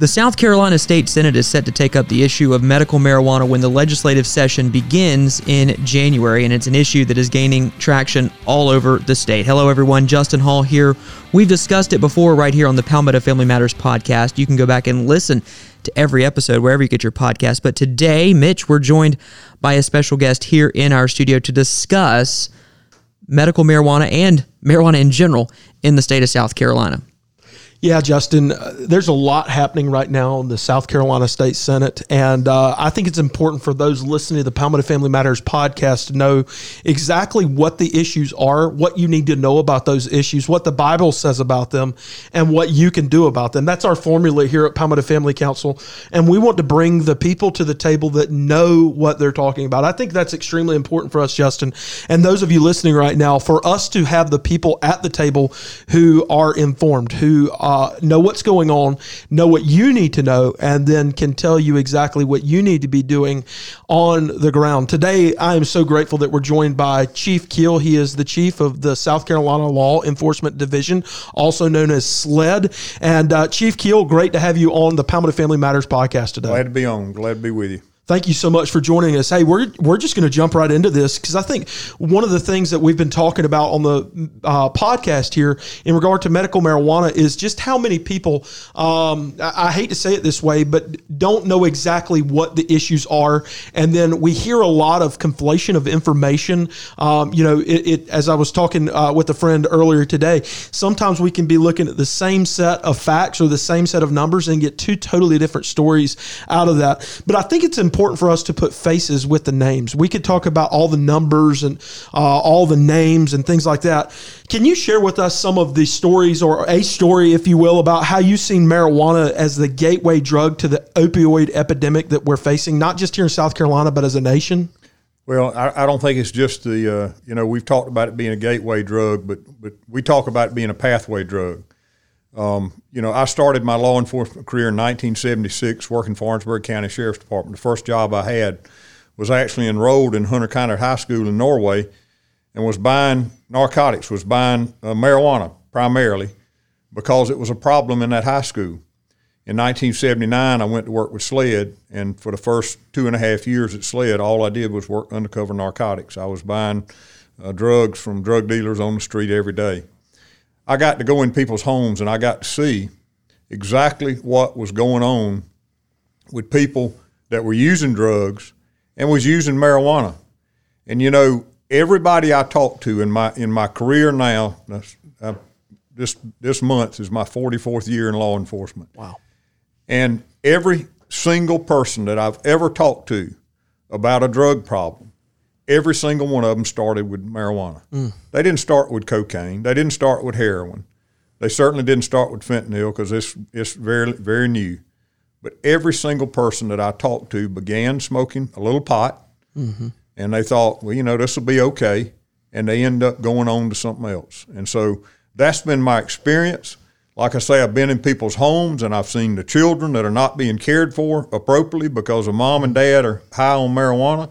The South Carolina State Senate is set to take up the issue of medical marijuana when the legislative session begins in January, and it's an issue that is gaining traction all over the state. Hello, everyone. Justin Hall here. We've discussed it before right here on the Palmetto Family Matters podcast. You can go back and listen to every episode wherever you get your podcast. But today, Mitch, we're joined by a special guest here in our studio to discuss medical marijuana and marijuana in general in the state of South Carolina. Yeah, Justin, uh, there's a lot happening right now in the South Carolina State Senate. And uh, I think it's important for those listening to the Palmetto Family Matters podcast to know exactly what the issues are, what you need to know about those issues, what the Bible says about them, and what you can do about them. That's our formula here at Palmetto Family Council. And we want to bring the people to the table that know what they're talking about. I think that's extremely important for us, Justin. And those of you listening right now, for us to have the people at the table who are informed, who are uh, know what's going on, know what you need to know, and then can tell you exactly what you need to be doing on the ground. Today, I am so grateful that we're joined by Chief Keel. He is the chief of the South Carolina Law Enforcement Division, also known as SLED. And uh, Chief Keel, great to have you on the Palmetto Family Matters podcast today. Glad to be on. Glad to be with you thank you so much for joining us. Hey, we're we're just going to jump right into this because I think one of the things that we've been talking about on the uh, podcast here in regard to medical marijuana is just how many people. Um, I, I, hate to say it this way, but don't know exactly what the issues are, and then we hear a lot of conflation of information. Um, you know, it, it, as I was talking uh, with a friend earlier today, sometimes we can be looking at the same set of facts or the same set of numbers and get two totally different stories out of that. But I think it's important important for us to put faces with the names. We could talk about all the numbers and uh, all the names and things like that. Can you share with us some of the stories or a story, if you will, about how you've seen marijuana as the gateway drug to the opioid epidemic that we're facing, not just here in South Carolina, but as a nation? Well, I, I don't think it's just the, uh, you know, we've talked about it being a gateway drug, but, but we talk about it being a pathway drug. Um, you know, I started my law enforcement career in 1976 working for Orangeburg County Sheriff's Department. The first job I had was actually enrolled in Hunter County High School in Norway and was buying narcotics, was buying uh, marijuana primarily because it was a problem in that high school. In 1979, I went to work with SLED, and for the first two and a half years at SLED, all I did was work undercover narcotics. I was buying uh, drugs from drug dealers on the street every day. I got to go in people's homes and I got to see exactly what was going on with people that were using drugs and was using marijuana. And you know, everybody I talked to in my in my career now, uh, this this month is my 44th year in law enforcement. Wow. And every single person that I've ever talked to about a drug problem every single one of them started with marijuana. Mm. They didn't start with cocaine. They didn't start with heroin. They certainly didn't start with fentanyl because it's it's very very new. But every single person that I talked to began smoking a little pot, mm-hmm. and they thought, well, you know, this will be okay, and they end up going on to something else. And so that's been my experience. Like I say, I've been in people's homes and I've seen the children that are not being cared for appropriately because of mom and dad are high on marijuana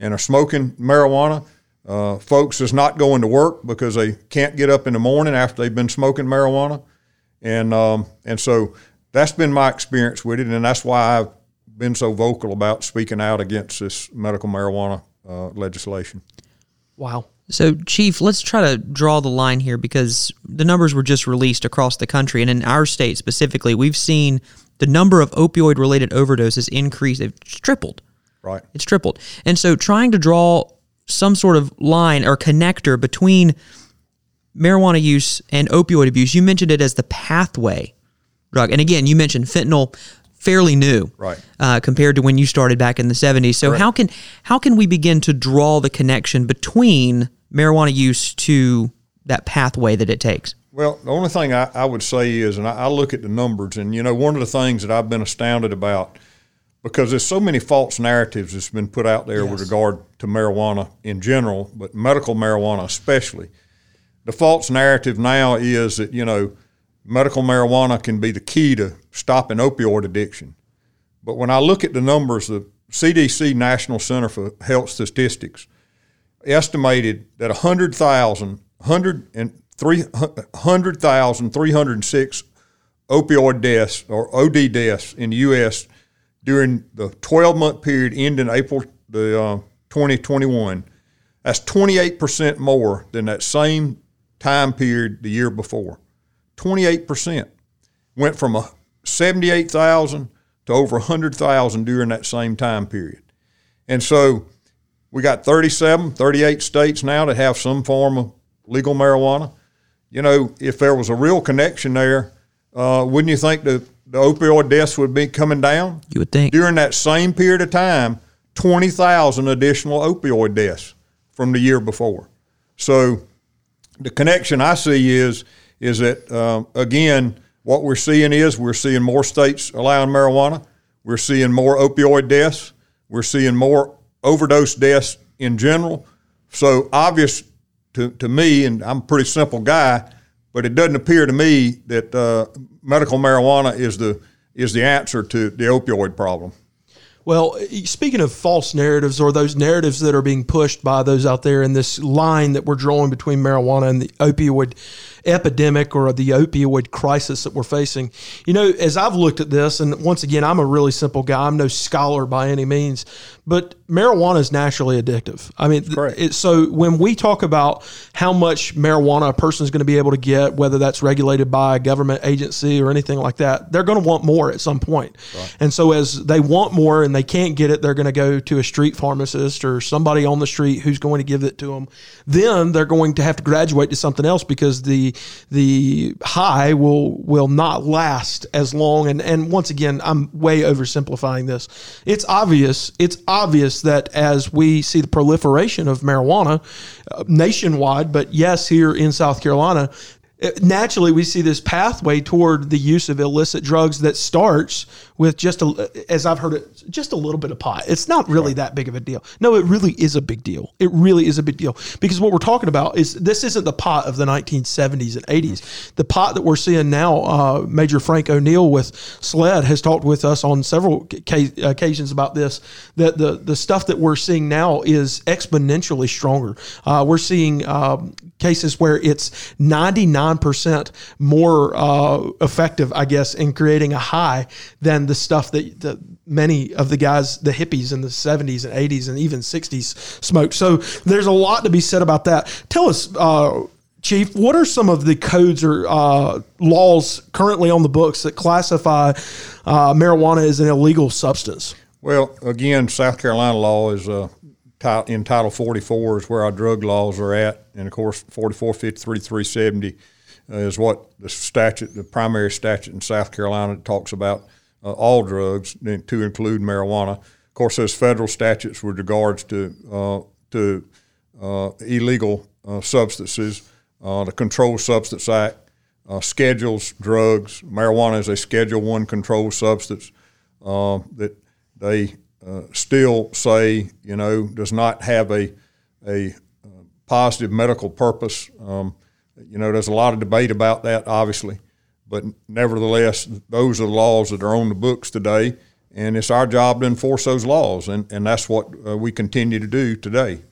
and are smoking marijuana. Uh, folks is not going to work because they can't get up in the morning after they've been smoking marijuana, and um, and so that's been my experience with it, and that's why I've been so vocal about speaking out against this medical marijuana uh, legislation. Wow. So, Chief, let's try to draw the line here because the numbers were just released across the country, and in our state specifically, we've seen the number of opioid related overdoses increase. They've tripled Right. It's tripled. And so trying to draw some sort of line or connector between marijuana use and opioid abuse, you mentioned it as the pathway drug. And again, you mentioned fentanyl fairly new right uh, compared to when you started back in the 70s so Correct. how can how can we begin to draw the connection between marijuana use to that pathway that it takes well the only thing i, I would say is and I, I look at the numbers and you know one of the things that i've been astounded about because there's so many false narratives that's been put out there yes. with regard to marijuana in general, but medical marijuana especially. The false narrative now is that, you know, medical marijuana can be the key to stopping opioid addiction. But when I look at the numbers, the CDC National Center for Health Statistics estimated that 100,000 100 and 306 opioid deaths or OD deaths in the U.S. during the 12 month period ending April the uh, 2021. That's 28% more than that same time period the year before. 28% went from a 78,000 to over 100,000 during that same time period. And so we got 37, 38 states now that have some form of legal marijuana. You know, if there was a real connection there, uh, wouldn't you think that the opioid deaths would be coming down? You would think. During that same period of time, 20,000 additional opioid deaths from the year before. So the connection I see is is that uh, again, what we're seeing is we're seeing more states allowing marijuana. We're seeing more opioid deaths. We're seeing more overdose deaths in general. So obvious to, to me, and I'm a pretty simple guy, but it doesn't appear to me that uh, medical marijuana is the is the answer to the opioid problem. Well, speaking of false narratives or those narratives that are being pushed by those out there in this line that we're drawing between marijuana and the opioid epidemic or the opioid crisis that we're facing, you know, as I've looked at this, and once again, I'm a really simple guy, I'm no scholar by any means, but marijuana is naturally addictive. I mean, it, so when we talk about how much marijuana a person is going to be able to get, whether that's regulated by a government agency or anything like that, they're going to want more at some point. Right. And so as they want more and they can't get it, they're going to go to a street pharmacist or somebody on the street who's going to give it to them. Then they're going to have to graduate to something else because the the high will will not last as long. And and once again, I'm way oversimplifying this. It's obvious. It's obvious that as we see the proliferation of marijuana uh, nationwide, but yes, here in South Carolina, uh, naturally we see this pathway toward the use of illicit drugs that starts with just a, as I've heard it, just a little bit of pot. It's not really that big of a deal. No, it really is a big deal. It really is a big deal because what we're talking about is this isn't the pot of the 1970s and 80s. The pot that we're seeing now, uh, Major Frank O'Neal with SLED has talked with us on several ca- occasions about this. That the the stuff that we're seeing now is exponentially stronger. Uh, we're seeing um, cases where it's 99% more uh, effective, I guess, in creating a high than the stuff that, that many of the guys, the hippies in the 70s and 80s and even 60s smoked. So there's a lot to be said about that. Tell us, uh, Chief, what are some of the codes or uh, laws currently on the books that classify uh, marijuana as an illegal substance? Well, again, South Carolina law is uh, in Title 44 is where our drug laws are at, and of course 44, 53, 370 uh, is what the statute, the primary statute in South Carolina talks about uh, all drugs to include marijuana. Of course, there's federal statutes with regards to uh, to uh, illegal uh, substances. Uh, the Controlled Substance Act schedules drugs. Marijuana is a Schedule One controlled substance that they still say, you know, does not have a, a positive medical purpose. Um, you know, there's a lot of debate about that, obviously, but nevertheless, those are the laws that are on the books today, and it's our job to enforce those laws, and, and that's what uh, we continue to do today.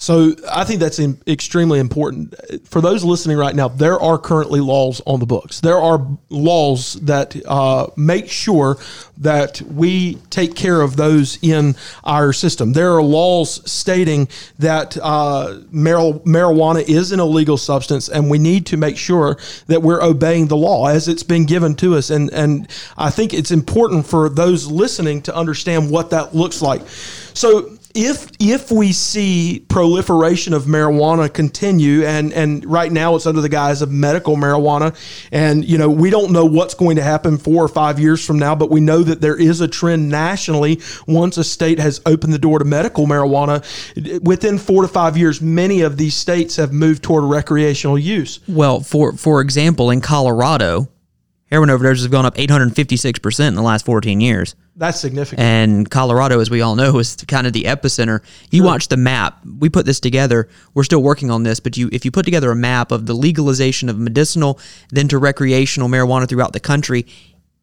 So I think that's extremely important for those listening right now. There are currently laws on the books. There are laws that uh, make sure that we take care of those in our system. There are laws stating that uh, mar- marijuana is an illegal substance, and we need to make sure that we're obeying the law as it's been given to us. And and I think it's important for those listening to understand what that looks like. So if if we see proliferation of marijuana continue and and right now it's under the guise of medical marijuana and you know we don't know what's going to happen 4 or 5 years from now but we know that there is a trend nationally once a state has opened the door to medical marijuana. Within 4 to 5 years many of these states have moved toward recreational use. Well for for example in Colorado heroin overdoses have gone up 856% in the last 14 years. That's significant. And Colorado, as we all know, is kind of the epicenter. You sure. watch the map. We put this together. We're still working on this, but you if you put together a map of the legalization of medicinal then to recreational marijuana throughout the country,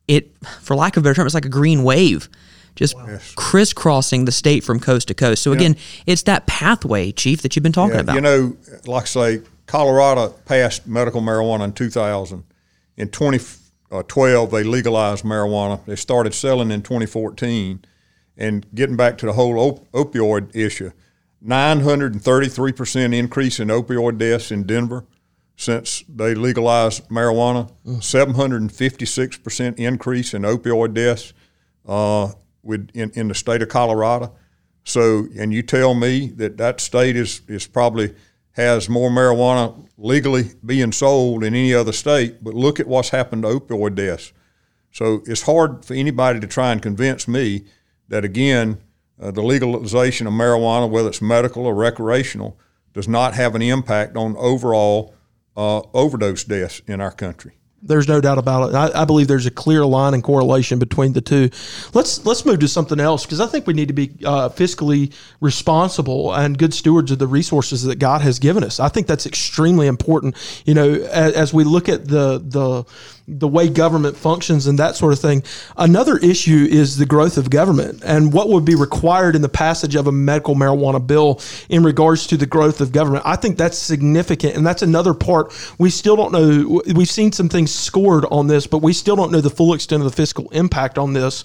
it, for lack of a better term, it's like a green wave just wow. crisscrossing the state from coast to coast. So again, it's that pathway, Chief, that you've been talking yeah, about. You know, like I say, Colorado passed medical marijuana in 2000. In 20 uh, 12, they legalized marijuana. They started selling in 2014. And getting back to the whole op- opioid issue, 933% increase in opioid deaths in Denver since they legalized marijuana, 756% increase in opioid deaths uh, with, in, in the state of Colorado. So, and you tell me that that state is, is probably has more marijuana legally being sold in any other state, but look at what's happened to opioid deaths. So it's hard for anybody to try and convince me that, again, uh, the legalization of marijuana, whether it's medical or recreational, does not have an impact on overall uh, overdose deaths in our country. There's no doubt about it. I, I, believe there's a clear line and correlation between the two. Let's let's move to something else because I think we need to be uh, fiscally responsible and good stewards of the resources that God has given us. I think that's extremely important. You know, as, as we look at the the the way government functions and that sort of thing. Another issue is the growth of government and what would be required in the passage of a medical marijuana bill in regards to the growth of government. I think that's significant, and that's another part we still don't know. We've seen some things scored on this, but we still don't know the full extent of the fiscal impact on this.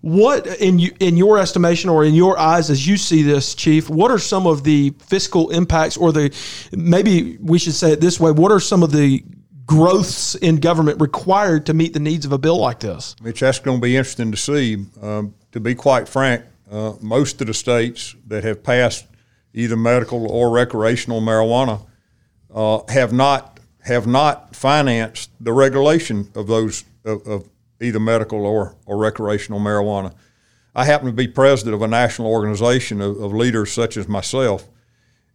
What in you, in your estimation or in your eyes as you see this, Chief? What are some of the fiscal impacts, or the maybe we should say it this way? What are some of the growths in government required to meet the needs of a bill like this? Mitch, that's going to be interesting to see. Um, to be quite frank, uh, most of the states that have passed either medical or recreational marijuana uh, have not have not financed the regulation of those of, of either medical or, or recreational marijuana. I happen to be president of a national organization of, of leaders such as myself,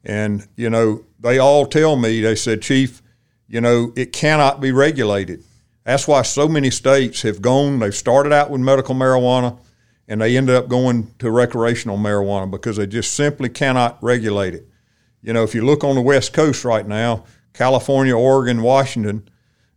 and you know they all tell me they said, Chief, you know, it cannot be regulated. That's why so many states have gone, they've started out with medical marijuana and they ended up going to recreational marijuana because they just simply cannot regulate it. You know, if you look on the West Coast right now, California, Oregon, Washington,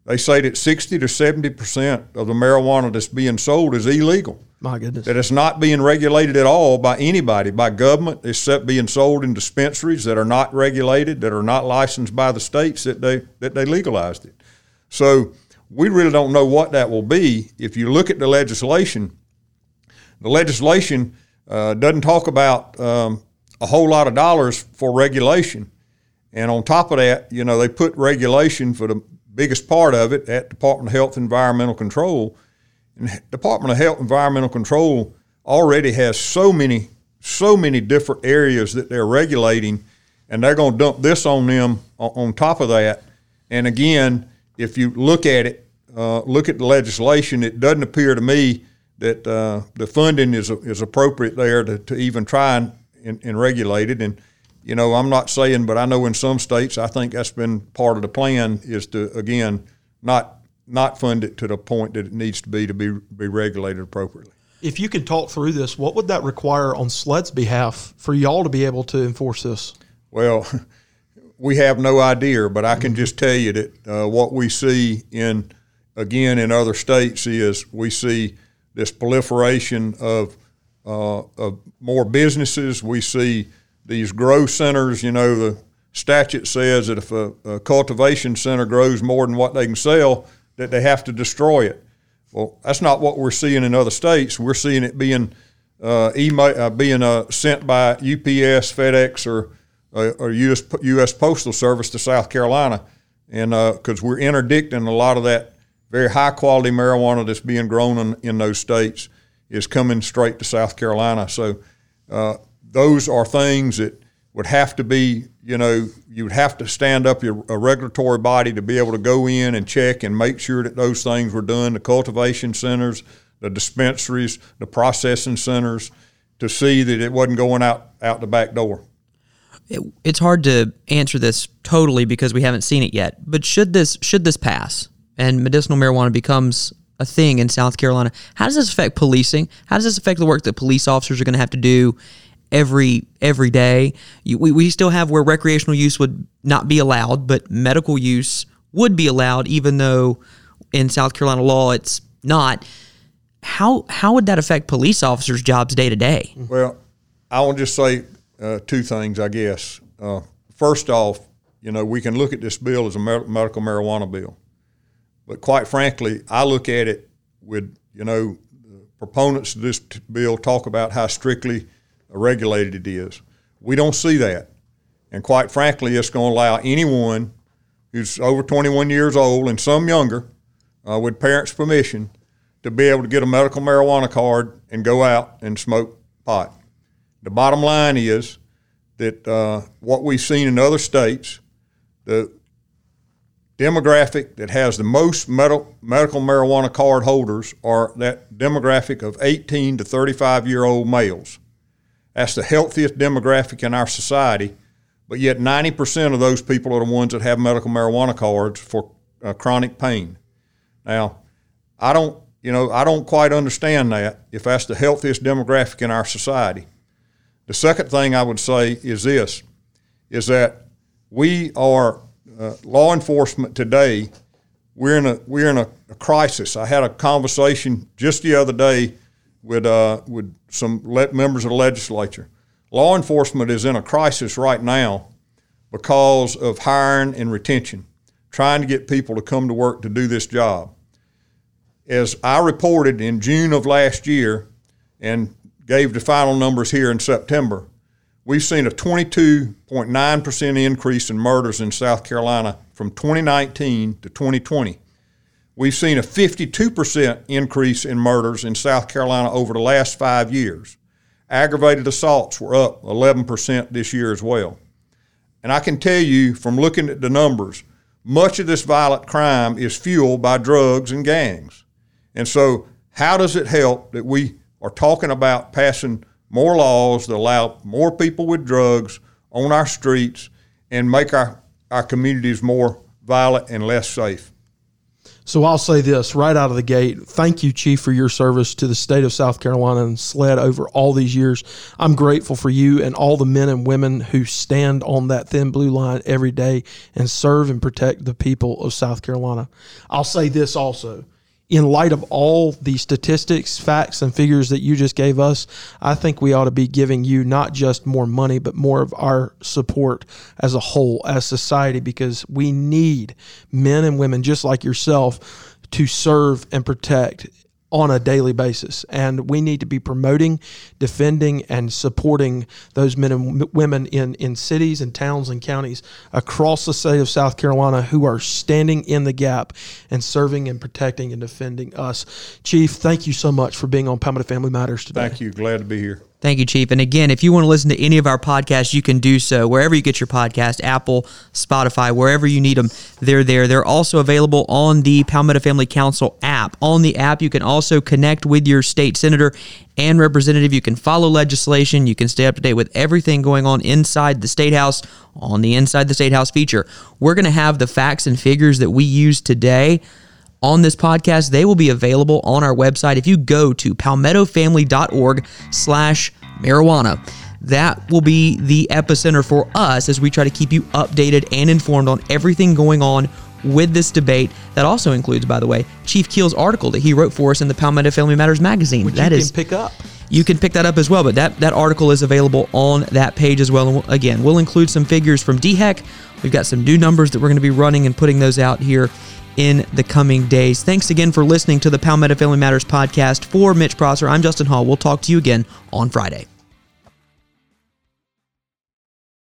they say that 60 to 70% of the marijuana that's being sold is illegal. My goodness. That it's not being regulated at all by anybody, by government, except being sold in dispensaries that are not regulated, that are not licensed by the states that they that they legalized it. So we really don't know what that will be. If you look at the legislation, the legislation uh, doesn't talk about um, a whole lot of dollars for regulation. And on top of that, you know, they put regulation for the biggest part of it at Department of Health and Environmental Control – and Department of Health Environmental Control already has so many so many different areas that they're regulating, and they're going to dump this on them on top of that. And again, if you look at it, uh, look at the legislation, it doesn't appear to me that uh, the funding is is appropriate there to, to even try and, and, and regulate it. And you know, I'm not saying, but I know in some states, I think that's been part of the plan is to again not not fund it to the point that it needs to be to be be regulated appropriately. If you could talk through this, what would that require on SLED's behalf for y'all to be able to enforce this? Well, we have no idea, but I can just tell you that uh, what we see in again in other states is we see this proliferation of uh, of more businesses. We see these grow centers. You know, the statute says that if a, a cultivation center grows more than what they can sell, that they have to destroy it. Well, that's not what we're seeing in other states. We're seeing it being uh, email, uh, being uh, sent by UPS, FedEx, or uh, or US, U.S. Postal Service to South Carolina, and because uh, we're interdicting a lot of that very high quality marijuana that's being grown in, in those states is coming straight to South Carolina. So uh, those are things that would have to be, you know, you would have to stand up your, a regulatory body to be able to go in and check and make sure that those things were done. The cultivation centers, the dispensaries, the processing centers, to see that it wasn't going out out the back door. It, it's hard to answer this totally because we haven't seen it yet. But should this should this pass and medicinal marijuana becomes a thing in South Carolina, how does this affect policing? How does this affect the work that police officers are going to have to do every every day. You, we, we still have where recreational use would not be allowed, but medical use would be allowed, even though in South Carolina law it's not. How how would that affect police officers' jobs day to day? Well, I want to just say uh, two things, I guess. Uh, first off, you know, we can look at this bill as a medical marijuana bill, But quite frankly, I look at it with, you know, proponents of this bill talk about how strictly regulated it is. We don't see that. And quite frankly, it's going to allow anyone who's over 21 years old and some younger, uh, with parents' permission, to be able to get a medical marijuana card and go out and smoke pot. The bottom line is that uh, what we've seen in other states, the demographic that has the most medical, medical marijuana card holders are that demographic of 18 to 35 year old males. That's the healthiest demographic in our society, but yet 90% of those people are the ones that have medical marijuana cards for uh, chronic pain. Now, I don't, you know, I don't quite understand that if that's the healthiest demographic in our society. The second thing I would say is this: is that we are uh, law enforcement today. We're in a we're in a, a, crisis. I had a conversation just the other day with uh, with some le- members of the legislature. Law enforcement is in a crisis right now because of hiring and retention, trying to get people to come to work to do this job. As I reported in June of last year, and gave the final numbers here in September, we've seen a 22.9% increase in murders in South Carolina from 2019 to 2020. We've seen a 52% increase in murders in South Carolina over the last five years. Aggravated assaults were up 11% this year as well. And I can tell you from looking at the numbers, much of this violent crime is fueled by drugs and gangs. And so, how does it help that we are talking about passing more laws that allow more people with drugs on our streets and make our, our communities more violent and less safe. So I'll say this right out of the gate. Thank you, Chief, for your service to the state of South Carolina and SLED over all these years. I'm grateful for you and all the men and women who stand on that thin blue line every day and serve and protect the people of South Carolina. I'll say this also in light of all the statistics, facts, and figures that you just gave us, I think we ought to be giving you not just more money, but more of our support as a whole, as society, because we need men and women just like yourself to serve and protect on a daily basis. And we need to be promoting, defending, and supporting those men and women in, in cities and towns and counties across the state of South Carolina who are standing in the gap and serving and protecting and defending us. Chief, thank you so much for being on Palmetto Family Matters today. Thank you. Glad to be here. Thank you, Chief. And again, if you want to listen to any of our podcasts, you can do so wherever you get your podcast Apple, Spotify, wherever you need them, they're there. They're also available on the Palmetto Family Council app. On the app, you can also connect with your state senator and representative. You can follow legislation. You can stay up to date with everything going on inside the State House on the Inside the State House feature. We're going to have the facts and figures that we use today on this podcast, they will be available on our website. If you go to palmettofamily.org slash marijuana, that will be the epicenter for us as we try to keep you updated and informed on everything going on with this debate. That also includes, by the way, Chief Keel's article that he wrote for us in the Palmetto Family Matters magazine. Which that you is, can pick up. You can pick that up as well, but that, that article is available on that page as well. And again, we'll include some figures from DHEC. We've got some new numbers that we're going to be running and putting those out here in the coming days. Thanks again for listening to the Palmetto Family Matters podcast. For Mitch Prosser, I'm Justin Hall. We'll talk to you again on Friday.